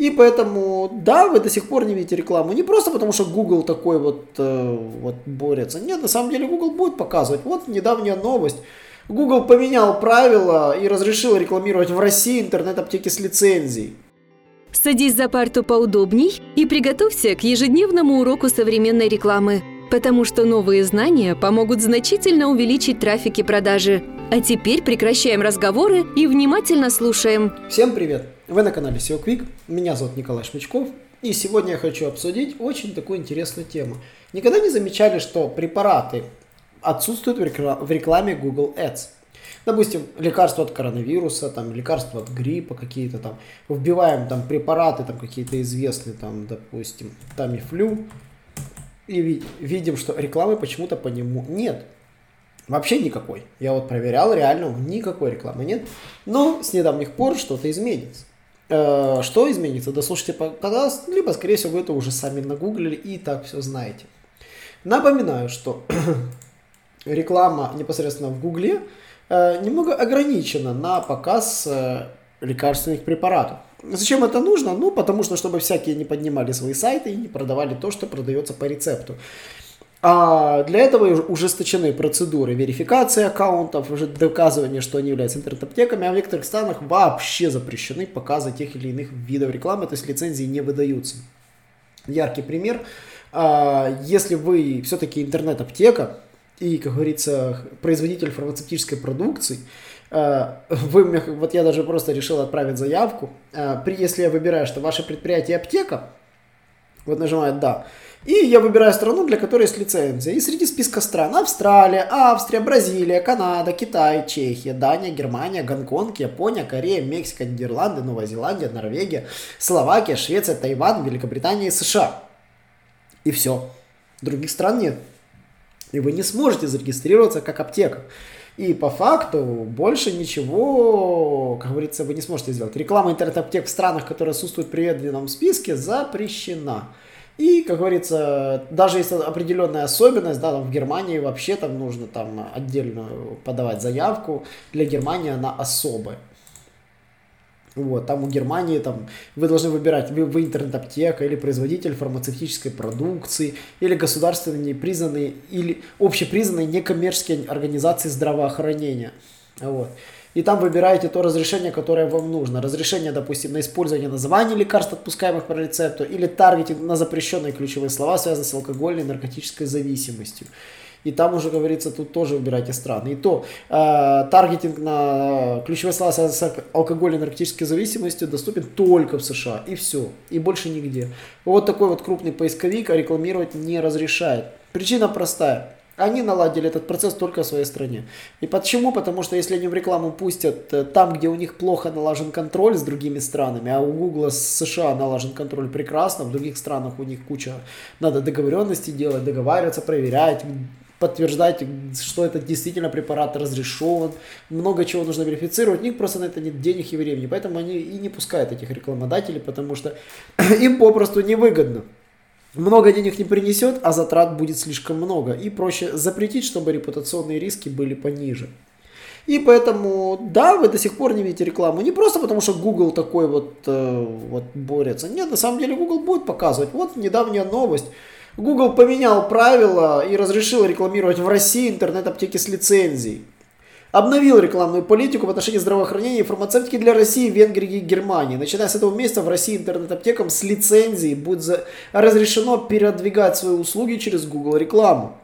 И поэтому, да, вы до сих пор не видите рекламу. Не просто потому, что Google такой вот, э, вот борется. Нет, на самом деле Google будет показывать. Вот недавняя новость. Google поменял правила и разрешил рекламировать в России интернет-аптеки с лицензией. Садись за парту поудобней и приготовься к ежедневному уроку современной рекламы, потому что новые знания помогут значительно увеличить трафик и продажи. А теперь прекращаем разговоры и внимательно слушаем. Всем привет! Вы на канале SEO Quick, меня зовут Николай Шмычков, и сегодня я хочу обсудить очень такую интересную тему. Никогда не замечали, что препараты отсутствуют в рекламе Google Ads? Допустим, лекарства от коронавируса, там, лекарства от гриппа какие-то там, вбиваем там препараты там какие-то известные, там, допустим, Тамифлю, и видим, что рекламы почему-то по нему нет. Вообще никакой. Я вот проверял, реально никакой рекламы нет. Но с недавних пор что-то изменится. Э, что изменится? Дослушайте подкаст, либо, скорее всего, вы это уже сами нагуглили и так все знаете. Напоминаю, что реклама непосредственно в Гугле э, немного ограничена на показ э, лекарственных препаратов. Зачем это нужно? Ну, потому что, чтобы всякие не поднимали свои сайты и не продавали то, что продается по рецепту. А для этого ужесточены процедуры верификации аккаунтов, уже доказывание, что они являются интернет-аптеками, а в некоторых странах вообще запрещены показы тех или иных видов рекламы, то есть лицензии не выдаются. Яркий пример. А, если вы все-таки интернет-аптека и, как говорится, производитель фармацевтической продукции, а, вы, вот я даже просто решил отправить заявку. А, если я выбираю, что ваше предприятие аптека, вот нажимаю «Да», и я выбираю страну, для которой есть лицензия. И среди списка стран Австралия, Австрия, Бразилия, Канада, Китай, Чехия, Дания, Германия, Гонконг, Япония, Корея, Мексика, Нидерланды, Новая Зеландия, Норвегия, Словакия, Швеция, Тайвань, Великобритания и США. И все. Других стран нет. И вы не сможете зарегистрироваться как аптека. И по факту больше ничего, как говорится, вы не сможете сделать. Реклама интернет-аптек в странах, которые отсутствуют в приведенном списке, запрещена. И, как говорится, даже если определенная особенность, да, там в Германии вообще там нужно там отдельно подавать заявку, для Германии она особая. Вот, там у Германии там вы должны выбирать, вы, вы интернет-аптека или производитель фармацевтической продукции, или государственные признанные, или общепризнанные некоммерческие организации здравоохранения. Вот и там выбираете то разрешение, которое вам нужно. Разрешение, допустим, на использование названий лекарств, отпускаемых по рецепту, или таргетинг на запрещенные ключевые слова, связанные с алкогольной и наркотической зависимостью. И там уже говорится, тут тоже выбирайте страны. И то э, таргетинг на ключевые слова, связанные с алкогольной и наркотической зависимостью, доступен только в США. И все. И больше нигде. Вот такой вот крупный поисковик рекламировать не разрешает. Причина простая. Они наладили этот процесс только в своей стране. И почему? Потому что если они в рекламу пустят э, там, где у них плохо налажен контроль с другими странами, а у Google с США налажен контроль прекрасно, в других странах у них куча, надо договоренности делать, договариваться, проверять, подтверждать, что это действительно препарат разрешен, много чего нужно верифицировать, у них просто на это нет денег и времени, поэтому они и не пускают этих рекламодателей, потому что им попросту невыгодно много денег не принесет, а затрат будет слишком много. И проще запретить, чтобы репутационные риски были пониже. И поэтому, да, вы до сих пор не видите рекламу. Не просто потому, что Google такой вот, э, вот борется. Нет, на самом деле Google будет показывать. Вот недавняя новость. Google поменял правила и разрешил рекламировать в России интернет-аптеки с лицензией обновил рекламную политику в отношении здравоохранения и фармацевтики для России, Венгрии и Германии. Начиная с этого месяца в России интернет-аптекам с лицензией будет за... разрешено передвигать свои услуги через Google рекламу.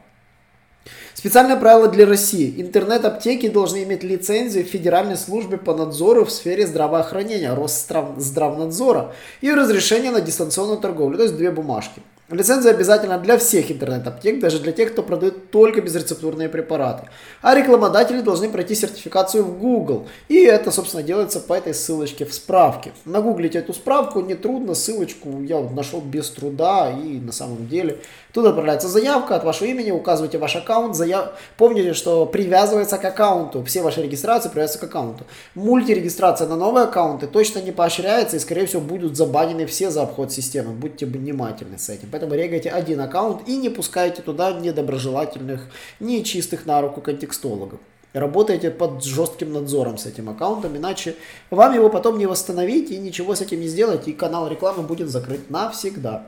Специальное правило для России. Интернет-аптеки должны иметь лицензию Федеральной службе по надзору в сфере здравоохранения, Росздравнадзора и разрешение на дистанционную торговлю, то есть две бумажки. Лицензия обязательна для всех интернет-аптек, даже для тех, кто продает только безрецептурные препараты. А рекламодатели должны пройти сертификацию в Google. И это, собственно, делается по этой ссылочке в справке. Нагуглите эту справку, нетрудно, ссылочку я нашел без труда и на самом деле Туда отправляется заявка от вашего имени, указывайте ваш аккаунт. Заяв... Помните, что привязывается к аккаунту. Все ваши регистрации привязываются к аккаунту. Мультирегистрация на новые аккаунты точно не поощряется и, скорее всего, будут забанены все за обход системы. Будьте внимательны с этим. Поэтому регайте один аккаунт и не пускайте туда недоброжелательных, нечистых на руку контекстологов. работаете под жестким надзором с этим аккаунтом, иначе вам его потом не восстановить и ничего с этим не сделать, и канал рекламы будет закрыт навсегда.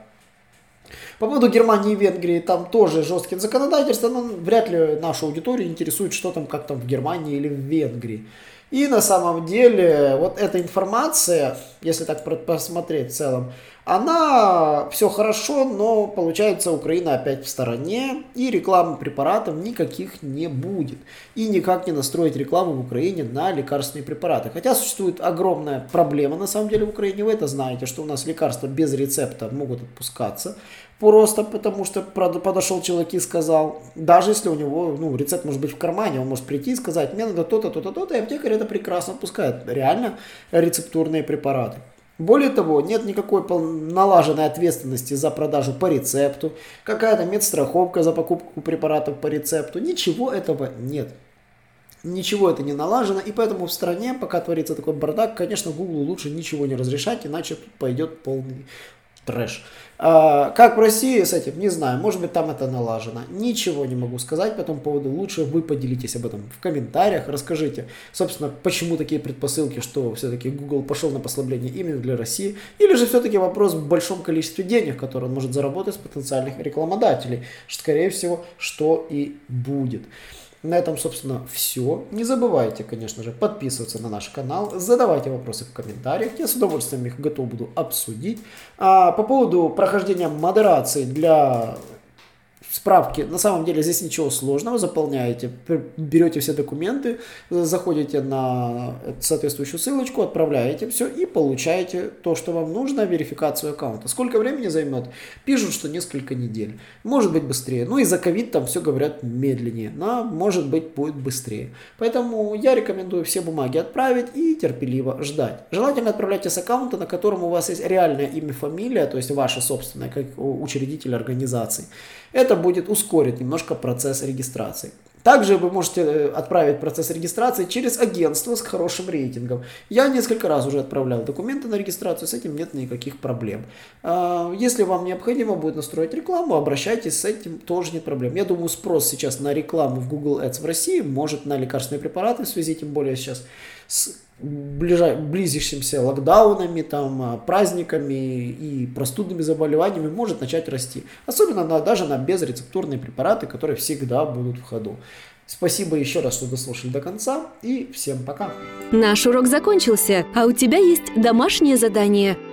По поводу Германии и Венгрии, там тоже жестким законодательством, но вряд ли нашу аудиторию интересует, что там, как там в Германии или в Венгрии. И на самом деле вот эта информация, если так посмотреть в целом, она все хорошо, но получается Украина опять в стороне, и рекламы препаратов никаких не будет. И никак не настроить рекламу в Украине на лекарственные препараты. Хотя существует огромная проблема на самом деле в Украине, вы это знаете, что у нас лекарства без рецепта могут отпускаться. Просто потому что подошел человек и сказал, даже если у него ну, рецепт может быть в кармане, он может прийти и сказать, мне надо то-то, то-то, то-то, и аптекарь это прекрасно отпускает. Реально рецептурные препараты. Более того, нет никакой налаженной ответственности за продажу по рецепту, какая-то медстраховка за покупку препаратов по рецепту. Ничего этого нет. Ничего это не налажено, и поэтому в стране, пока творится такой бардак, конечно, Google лучше ничего не разрешать, иначе пойдет полный трэш. А, как в России с этим, не знаю, может быть там это налажено. Ничего не могу сказать по этому поводу. Лучше вы поделитесь об этом в комментариях, расскажите, собственно, почему такие предпосылки, что все-таки Google пошел на послабление именно для России, или же все-таки вопрос в большом количестве денег, которые он может заработать с потенциальных рекламодателей, скорее всего, что и будет. На этом, собственно, все. Не забывайте, конечно же, подписываться на наш канал, задавайте вопросы в комментариях, я с удовольствием их готов буду обсудить. А по поводу прохождения модерации для справки. На самом деле здесь ничего сложного. Заполняете, берете все документы, заходите на соответствующую ссылочку, отправляете все и получаете то, что вам нужно, верификацию аккаунта. Сколько времени займет? Пишут, что несколько недель. Может быть быстрее. Ну и за ковид там все говорят медленнее, но может быть будет быстрее. Поэтому я рекомендую все бумаги отправить и терпеливо ждать. Желательно отправляйте с аккаунта, на котором у вас есть реальное имя, фамилия, то есть ваше собственное, как учредитель организации. Это будет ускорить немножко процесс регистрации. Также вы можете э, отправить процесс регистрации через агентство с хорошим рейтингом. Я несколько раз уже отправлял документы на регистрацию, с этим нет никаких проблем. А, если вам необходимо будет настроить рекламу, обращайтесь, с этим тоже нет проблем. Я думаю, спрос сейчас на рекламу в Google Ads в России, может на лекарственные препараты в связи, тем более сейчас с ближай, близящимся локдаунами, там, а, праздниками и простудными заболеваниями может начать расти. Особенно на, даже на безрецептурные препараты, которые всегда будут в ходу. Спасибо еще раз, что дослушали до конца, и всем пока. Наш урок закончился, а у тебя есть домашнее задание –